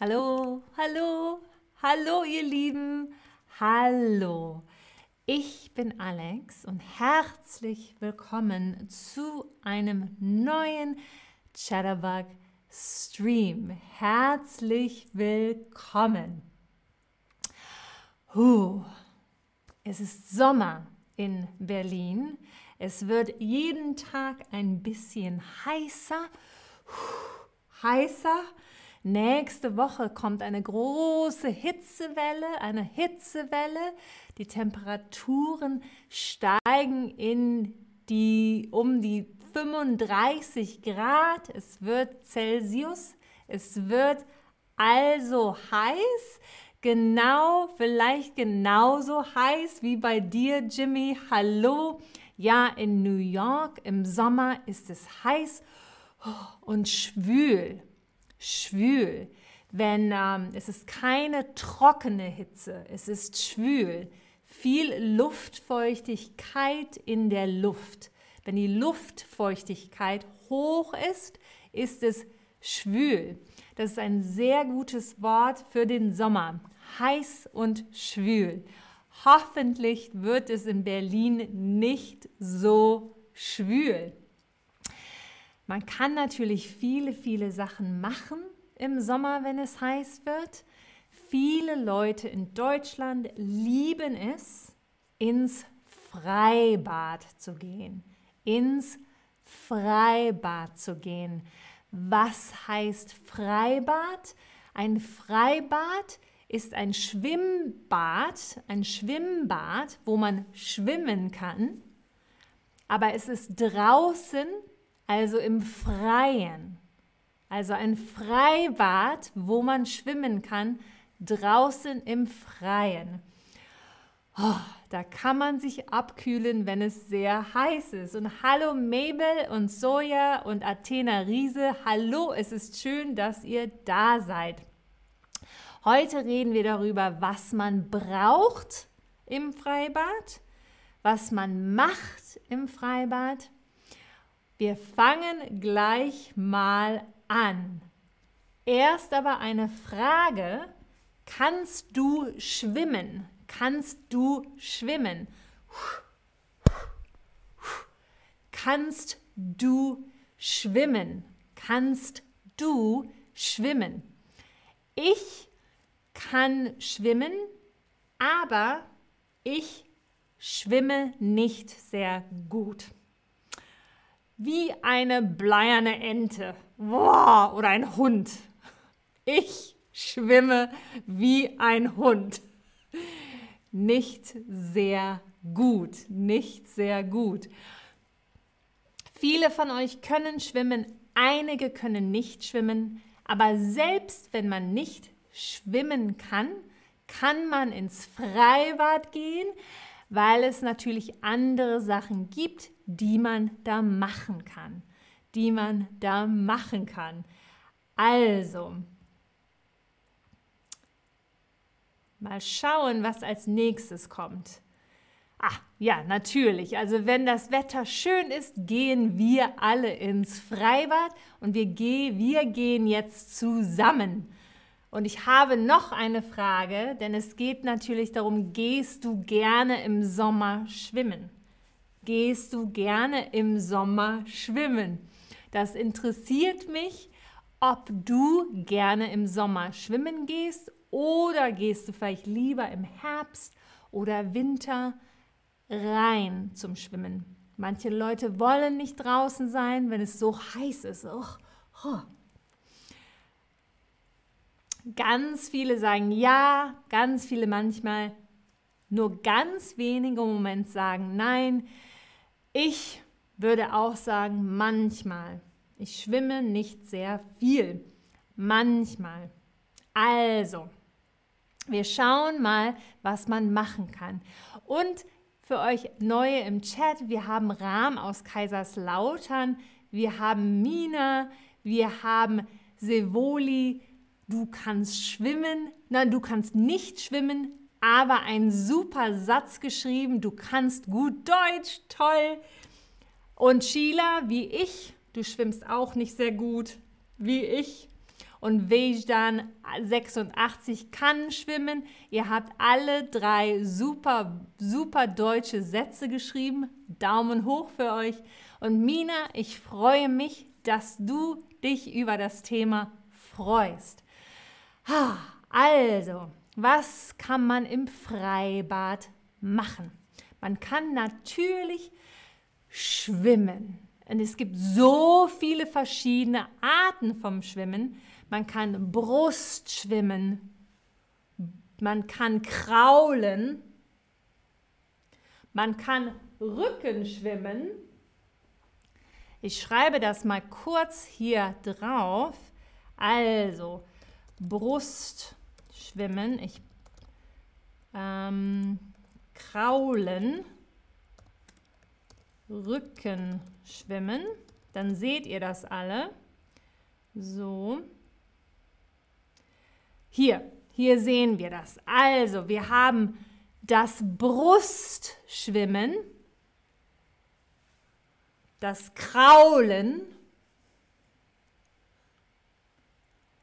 Hallo, hallo, hallo ihr Lieben, hallo. Ich bin Alex und herzlich willkommen zu einem neuen Chatterbug Stream. Herzlich willkommen. Huh. Es ist Sommer in Berlin. Es wird jeden Tag ein bisschen heißer. Heißer Nächste Woche kommt eine große Hitzewelle, eine Hitzewelle. Die Temperaturen steigen in die, um die 35 Grad. Es wird Celsius. Es wird also heiß. Genau, vielleicht genauso heiß wie bei dir, Jimmy. Hallo. Ja, in New York im Sommer ist es heiß und schwül schwül. Wenn ähm, es ist keine trockene Hitze, es ist schwül, viel Luftfeuchtigkeit in der Luft. Wenn die Luftfeuchtigkeit hoch ist, ist es schwül. Das ist ein sehr gutes Wort für den Sommer. Heiß und schwül. Hoffentlich wird es in Berlin nicht so schwül. Man kann natürlich viele, viele Sachen machen im Sommer, wenn es heiß wird. Viele Leute in Deutschland lieben es, ins Freibad zu gehen. Ins Freibad zu gehen. Was heißt Freibad? Ein Freibad ist ein Schwimmbad, ein Schwimmbad, wo man schwimmen kann, aber es ist draußen also im Freien. Also ein Freibad, wo man schwimmen kann, draußen im Freien. Oh, da kann man sich abkühlen, wenn es sehr heiß ist. Und hallo Mabel und Soja und Athena Riese, hallo, es ist schön, dass ihr da seid. Heute reden wir darüber, was man braucht im Freibad, was man macht im Freibad wir fangen gleich mal an. Erst aber eine Frage. Kannst du schwimmen? Kannst du schwimmen? Kannst du schwimmen? Kannst du schwimmen? Ich kann schwimmen, aber ich schwimme nicht sehr gut wie eine bleierne Ente Boah, oder ein Hund. Ich schwimme wie ein Hund. Nicht sehr gut, nicht sehr gut. Viele von euch können schwimmen, einige können nicht schwimmen, aber selbst wenn man nicht schwimmen kann, kann man ins Freibad gehen, weil es natürlich andere Sachen gibt, die man da machen kann. Die man da machen kann. Also, mal schauen, was als nächstes kommt. Ah, ja, natürlich. Also wenn das Wetter schön ist, gehen wir alle ins Freibad und wir, geh, wir gehen jetzt zusammen. Und ich habe noch eine Frage, denn es geht natürlich darum, gehst du gerne im Sommer schwimmen? Gehst du gerne im Sommer schwimmen? Das interessiert mich, ob du gerne im Sommer schwimmen gehst oder gehst du vielleicht lieber im Herbst oder Winter rein zum Schwimmen. Manche Leute wollen nicht draußen sein, wenn es so heiß ist. Oh, oh. Ganz viele sagen ja, ganz viele manchmal, nur ganz wenige im Moment sagen nein. Ich würde auch sagen, manchmal. Ich schwimme nicht sehr viel. Manchmal. Also, wir schauen mal, was man machen kann. Und für euch Neue im Chat, wir haben Rahm aus Kaiserslautern, wir haben Mina, wir haben Sevoli, du kannst schwimmen, nein, du kannst nicht schwimmen, aber ein super Satz geschrieben, du kannst gut Deutsch, toll. Und Sheila, wie ich, du schwimmst auch nicht sehr gut, wie ich. und Vejdan 86 kann schwimmen. Ihr habt alle drei super, super deutsche Sätze geschrieben. Daumen hoch für euch. Und Mina, ich freue mich, dass du dich über das Thema freust. Also, was kann man im Freibad machen? Man kann natürlich schwimmen. Und es gibt so viele verschiedene Arten vom Schwimmen. Man kann Brust schwimmen, man kann kraulen, man kann Rücken schwimmen. Ich schreibe das mal kurz hier drauf. Also, Brust schwimmen, ich, ähm, kraulen, Rücken schwimmen. Dann seht ihr das alle. So. Hier, hier sehen wir das. Also, wir haben das Brustschwimmen, das Kraulen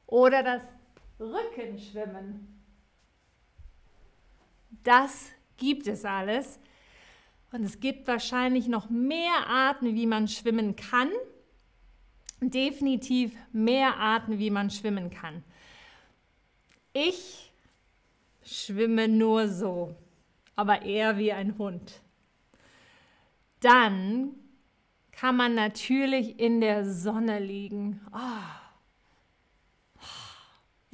oder das Rückenschwimmen. Das gibt es alles. Und es gibt wahrscheinlich noch mehr Arten, wie man schwimmen kann. Definitiv mehr Arten, wie man schwimmen kann. Ich schwimme nur so, aber eher wie ein Hund. Dann kann man natürlich in der Sonne liegen. Oh.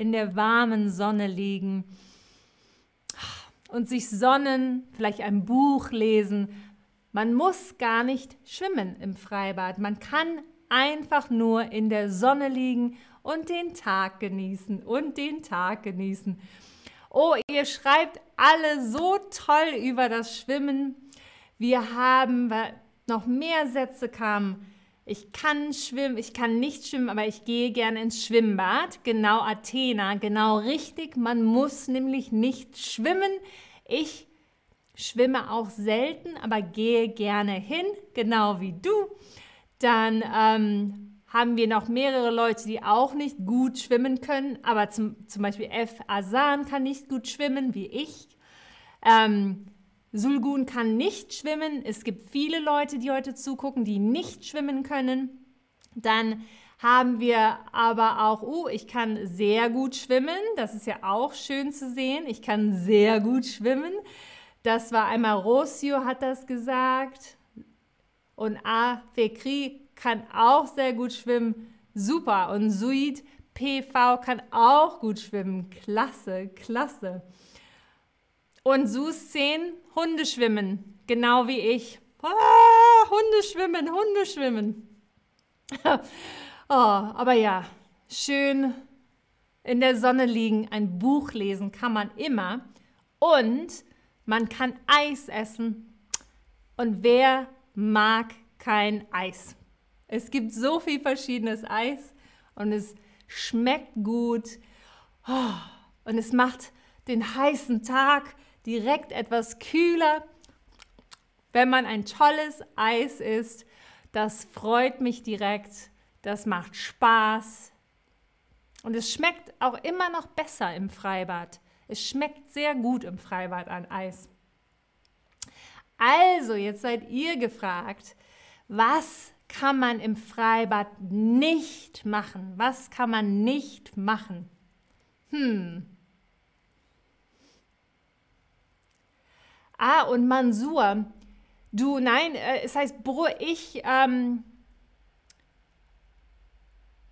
In der warmen Sonne liegen und sich sonnen, vielleicht ein Buch lesen. Man muss gar nicht schwimmen im Freibad. Man kann einfach nur in der Sonne liegen und den Tag genießen und den Tag genießen. Oh, ihr schreibt alle so toll über das Schwimmen. Wir haben noch mehr Sätze kamen. Ich kann schwimmen, ich kann nicht schwimmen, aber ich gehe gerne ins Schwimmbad. Genau Athena, genau richtig. Man muss nämlich nicht schwimmen. Ich schwimme auch selten, aber gehe gerne hin, genau wie du. Dann ähm, haben wir noch mehrere Leute, die auch nicht gut schwimmen können, aber zum, zum Beispiel F. Asan kann nicht gut schwimmen, wie ich. Ähm, Sulgun kann nicht schwimmen. Es gibt viele Leute, die heute zugucken, die nicht schwimmen können. Dann haben wir aber auch, oh, ich kann sehr gut schwimmen. Das ist ja auch schön zu sehen. Ich kann sehr gut schwimmen. Das war einmal Rossio hat das gesagt. Und A. Fekri kann auch sehr gut schwimmen. Super. Und Suid PV kann auch gut schwimmen. Klasse, klasse. Und Sus 10, Hunde schwimmen. Genau wie ich. Ah, Hunde schwimmen, Hunde schwimmen. oh, aber ja, schön in der Sonne liegen, ein Buch lesen kann man immer. Und man kann Eis essen. Und wer mag kein Eis? Es gibt so viel verschiedenes Eis und es schmeckt gut oh, und es macht den heißen Tag direkt etwas kühler. Wenn man ein tolles Eis isst, das freut mich direkt, das macht Spaß und es schmeckt auch immer noch besser im Freibad. Es schmeckt sehr gut im Freibad an Eis. Also, jetzt seid ihr gefragt, was kann man im Freibad nicht machen? Was kann man nicht machen? Hm. Ah, und Mansur. Du, nein, äh, es heißt, Bro, ich, ähm,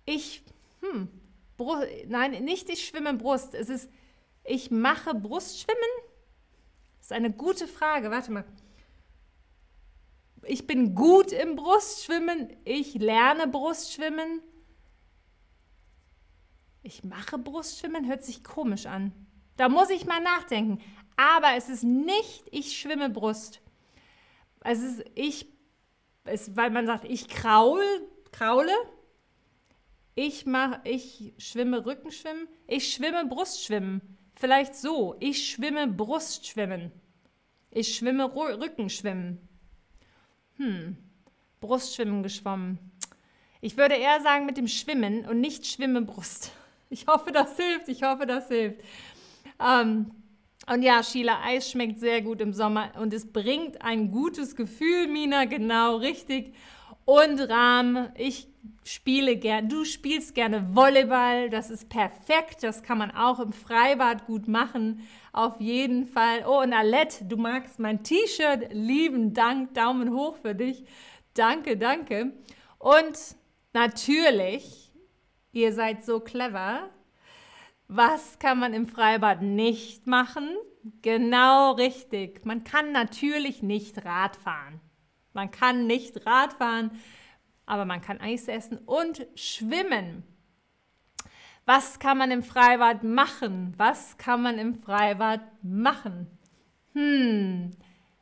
ich, hm, Brust, nein, nicht ich schwimme Brust. Es ist, ich mache Brustschwimmen? Das ist eine gute Frage. Warte mal ich bin gut im Brustschwimmen, ich lerne Brustschwimmen. Ich mache Brustschwimmen, hört sich komisch an. Da muss ich mal nachdenken. Aber es ist nicht, ich schwimme Brust. Es ist, ich, es, weil man sagt, ich kraul, kraule. Ich, mach, ich schwimme Rückenschwimmen. Ich schwimme Brustschwimmen. Vielleicht so. Ich schwimme Brustschwimmen. Ich schwimme Rückenschwimmen. Hm, Brustschwimmen geschwommen. Ich würde eher sagen mit dem Schwimmen und nicht Schwimme Brust. Ich hoffe, das hilft. Ich hoffe, das hilft. Ähm, und ja, Sheila, Eis schmeckt sehr gut im Sommer und es bringt ein gutes Gefühl, Mina, genau richtig. Und Rahm, ich spiele gerne, du spielst gerne Volleyball, das ist perfekt, das kann man auch im Freibad gut machen, auf jeden Fall. Oh, und Alette, du magst mein T-Shirt, lieben Dank, Daumen hoch für dich. Danke, danke. Und natürlich, ihr seid so clever. Was kann man im Freibad nicht machen? Genau richtig. Man kann natürlich nicht Rad fahren. Man kann nicht Rad fahren, aber man kann Eis essen und schwimmen. Was kann man im Freibad machen? Was kann man im Freibad machen? Hm,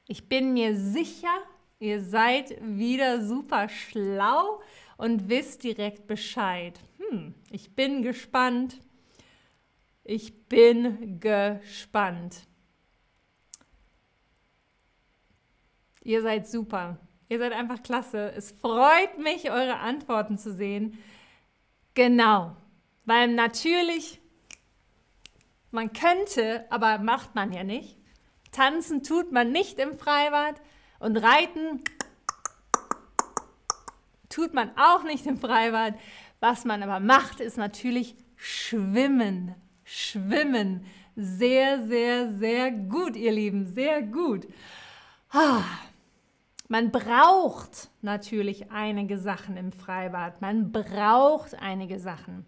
ich bin mir sicher, ihr seid wieder super schlau und wisst direkt Bescheid. Hm, ich bin gespannt. Ich bin gespannt. Ihr seid super. Ihr seid einfach klasse. Es freut mich, eure Antworten zu sehen. Genau. Weil natürlich, man könnte, aber macht man ja nicht. Tanzen tut man nicht im Freibad und reiten tut man auch nicht im Freibad. Was man aber macht, ist natürlich schwimmen. Schwimmen. Sehr, sehr, sehr gut, ihr Lieben. Sehr gut. Ah. Man braucht natürlich einige Sachen im Freibad. Man braucht einige Sachen.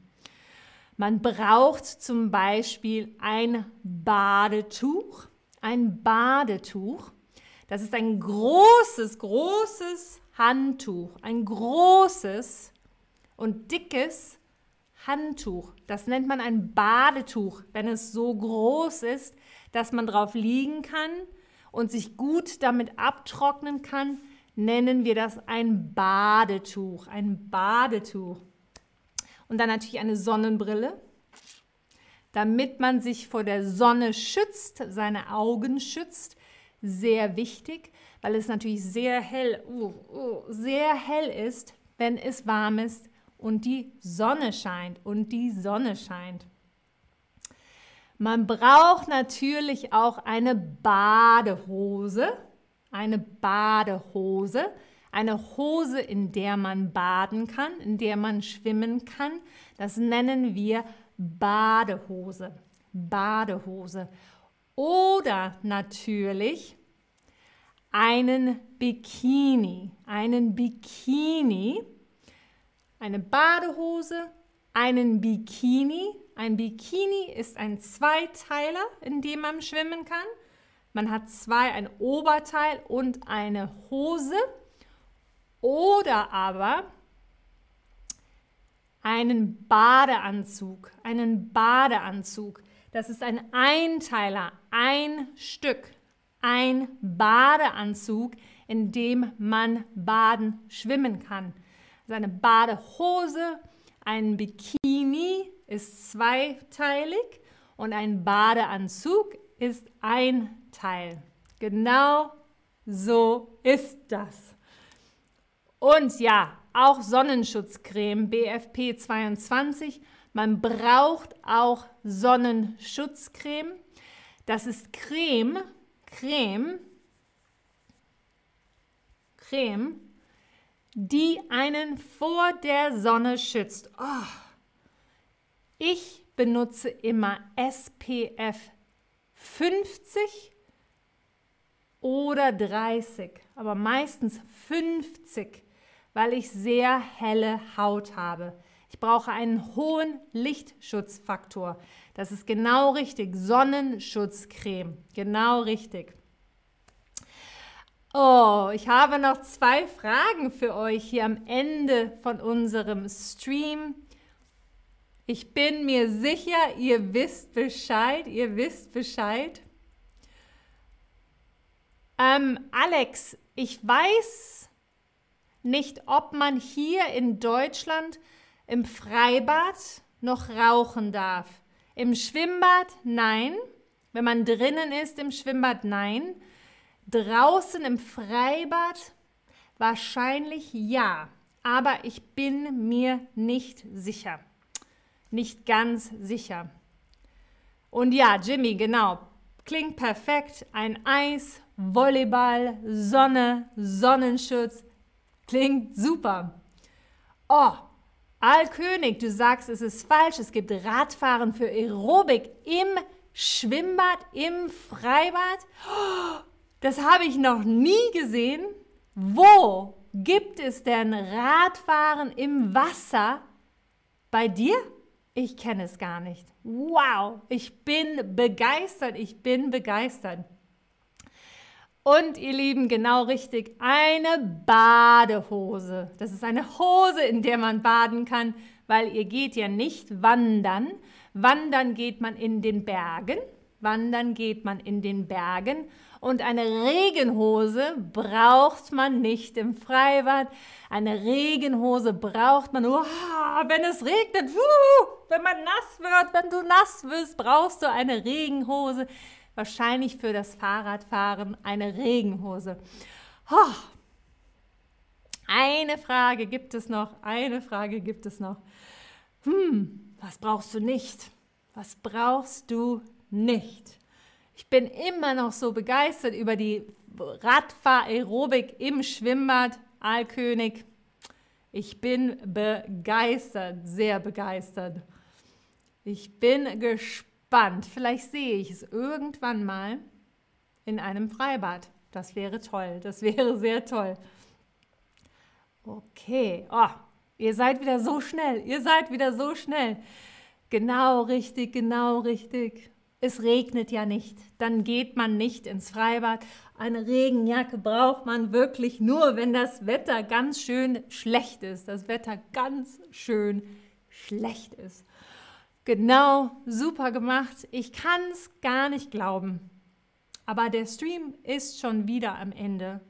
Man braucht zum Beispiel ein Badetuch. Ein Badetuch. Das ist ein großes, großes Handtuch. Ein großes und dickes Handtuch. Das nennt man ein Badetuch, wenn es so groß ist, dass man drauf liegen kann und sich gut damit abtrocknen kann, nennen wir das ein Badetuch. Ein Badetuch. Und dann natürlich eine Sonnenbrille, damit man sich vor der Sonne schützt, seine Augen schützt. Sehr wichtig, weil es natürlich sehr hell, uh, uh, sehr hell ist, wenn es warm ist und die Sonne scheint und die Sonne scheint. Man braucht natürlich auch eine Badehose, eine Badehose, eine Hose, in der man baden kann, in der man schwimmen kann. Das nennen wir Badehose. Badehose. Oder natürlich einen Bikini. Einen Bikini. Eine Badehose, einen Bikini ein Bikini ist ein Zweiteiler, in dem man schwimmen kann. Man hat zwei, ein Oberteil und eine Hose oder aber einen Badeanzug, einen Badeanzug. Das ist ein Einteiler, ein Stück, ein Badeanzug, in dem man baden, schwimmen kann. Also eine Badehose, ein Bikini, ist zweiteilig und ein Badeanzug ist ein Teil. Genau so ist das. Und ja, auch Sonnenschutzcreme BFP 22. Man braucht auch Sonnenschutzcreme. Das ist Creme, Creme, Creme, die einen vor der Sonne schützt. Oh, ich benutze immer SPF 50 oder 30, aber meistens 50, weil ich sehr helle Haut habe. Ich brauche einen hohen Lichtschutzfaktor. Das ist genau richtig. Sonnenschutzcreme. Genau richtig. Ich habe noch zwei Fragen für euch hier am Ende von unserem Stream. Ich bin mir sicher, ihr wisst Bescheid, ihr wisst Bescheid. Ähm, Alex, ich weiß nicht, ob man hier in Deutschland im Freibad noch rauchen darf. Im Schwimmbad nein. Wenn man drinnen ist im Schwimmbad nein. Draußen im Freibad wahrscheinlich ja. Aber ich bin mir nicht sicher. nicht ganz sicher. Und ja, Jimmy, genau. Klingt perfekt. Ein Eis, Volleyball, Sonne, Sonnenschutz. Klingt super. Oh, Alkönig, du sagst, es ist falsch. Es gibt Radfahren für Aerobik im Schwimmbad, im Freibad. Das habe ich noch nie gesehen. Wo gibt es denn Radfahren im Wasser bei dir? Ich kenne es gar nicht. Wow, ich bin begeistert, ich bin begeistert. Und ihr Lieben, genau richtig, eine Badehose. Das ist eine Hose, in der man baden kann, weil ihr geht ja nicht wandern. Wandern geht man in den Bergen. Wandern geht man in den Bergen. Und eine Regenhose braucht man nicht im Freibad. Eine Regenhose braucht man, oh, wenn es regnet, uh, wenn man nass wird, wenn du nass wirst, brauchst du eine Regenhose. Wahrscheinlich für das Fahrradfahren eine Regenhose. Oh. Eine Frage gibt es noch, eine Frage gibt es noch. Hm, was brauchst du nicht? Was brauchst du nicht? Ich bin immer noch so begeistert über die Radfahr-Aerobik im Schwimmbad Aalkönig. Ich bin begeistert, sehr begeistert. Ich bin gespannt. Vielleicht sehe ich es irgendwann mal in einem Freibad. Das wäre toll. Das wäre sehr toll. Okay. Oh, ihr seid wieder so schnell. Ihr seid wieder so schnell. Genau richtig, genau richtig es regnet ja nicht, dann geht man nicht ins Freibad. Eine Regenjacke braucht man wirklich nur, wenn das Wetter ganz schön schlecht ist. Das Wetter ganz schön schlecht ist. Genau, super gemacht. Ich kann es gar nicht glauben. Aber der Stream ist schon wieder am Ende.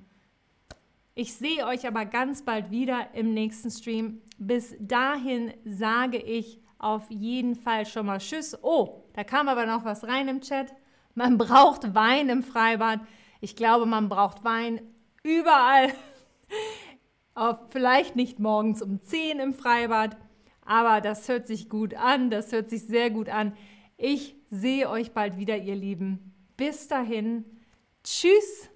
Ich sehe euch aber ganz bald wieder im nächsten Stream. Bis dahin sage ich auf jeden Fall schon mal Tschüss. Oh, da kam aber noch was rein im Chat. Man braucht Wein im Freibad. Ich glaube, man braucht Wein überall. vielleicht nicht morgens um 10 im Freibad, aber das hört sich gut an. Das hört sich sehr gut an. Ich sehe euch bald wieder, ihr Lieben. Bis dahin. Tschüss.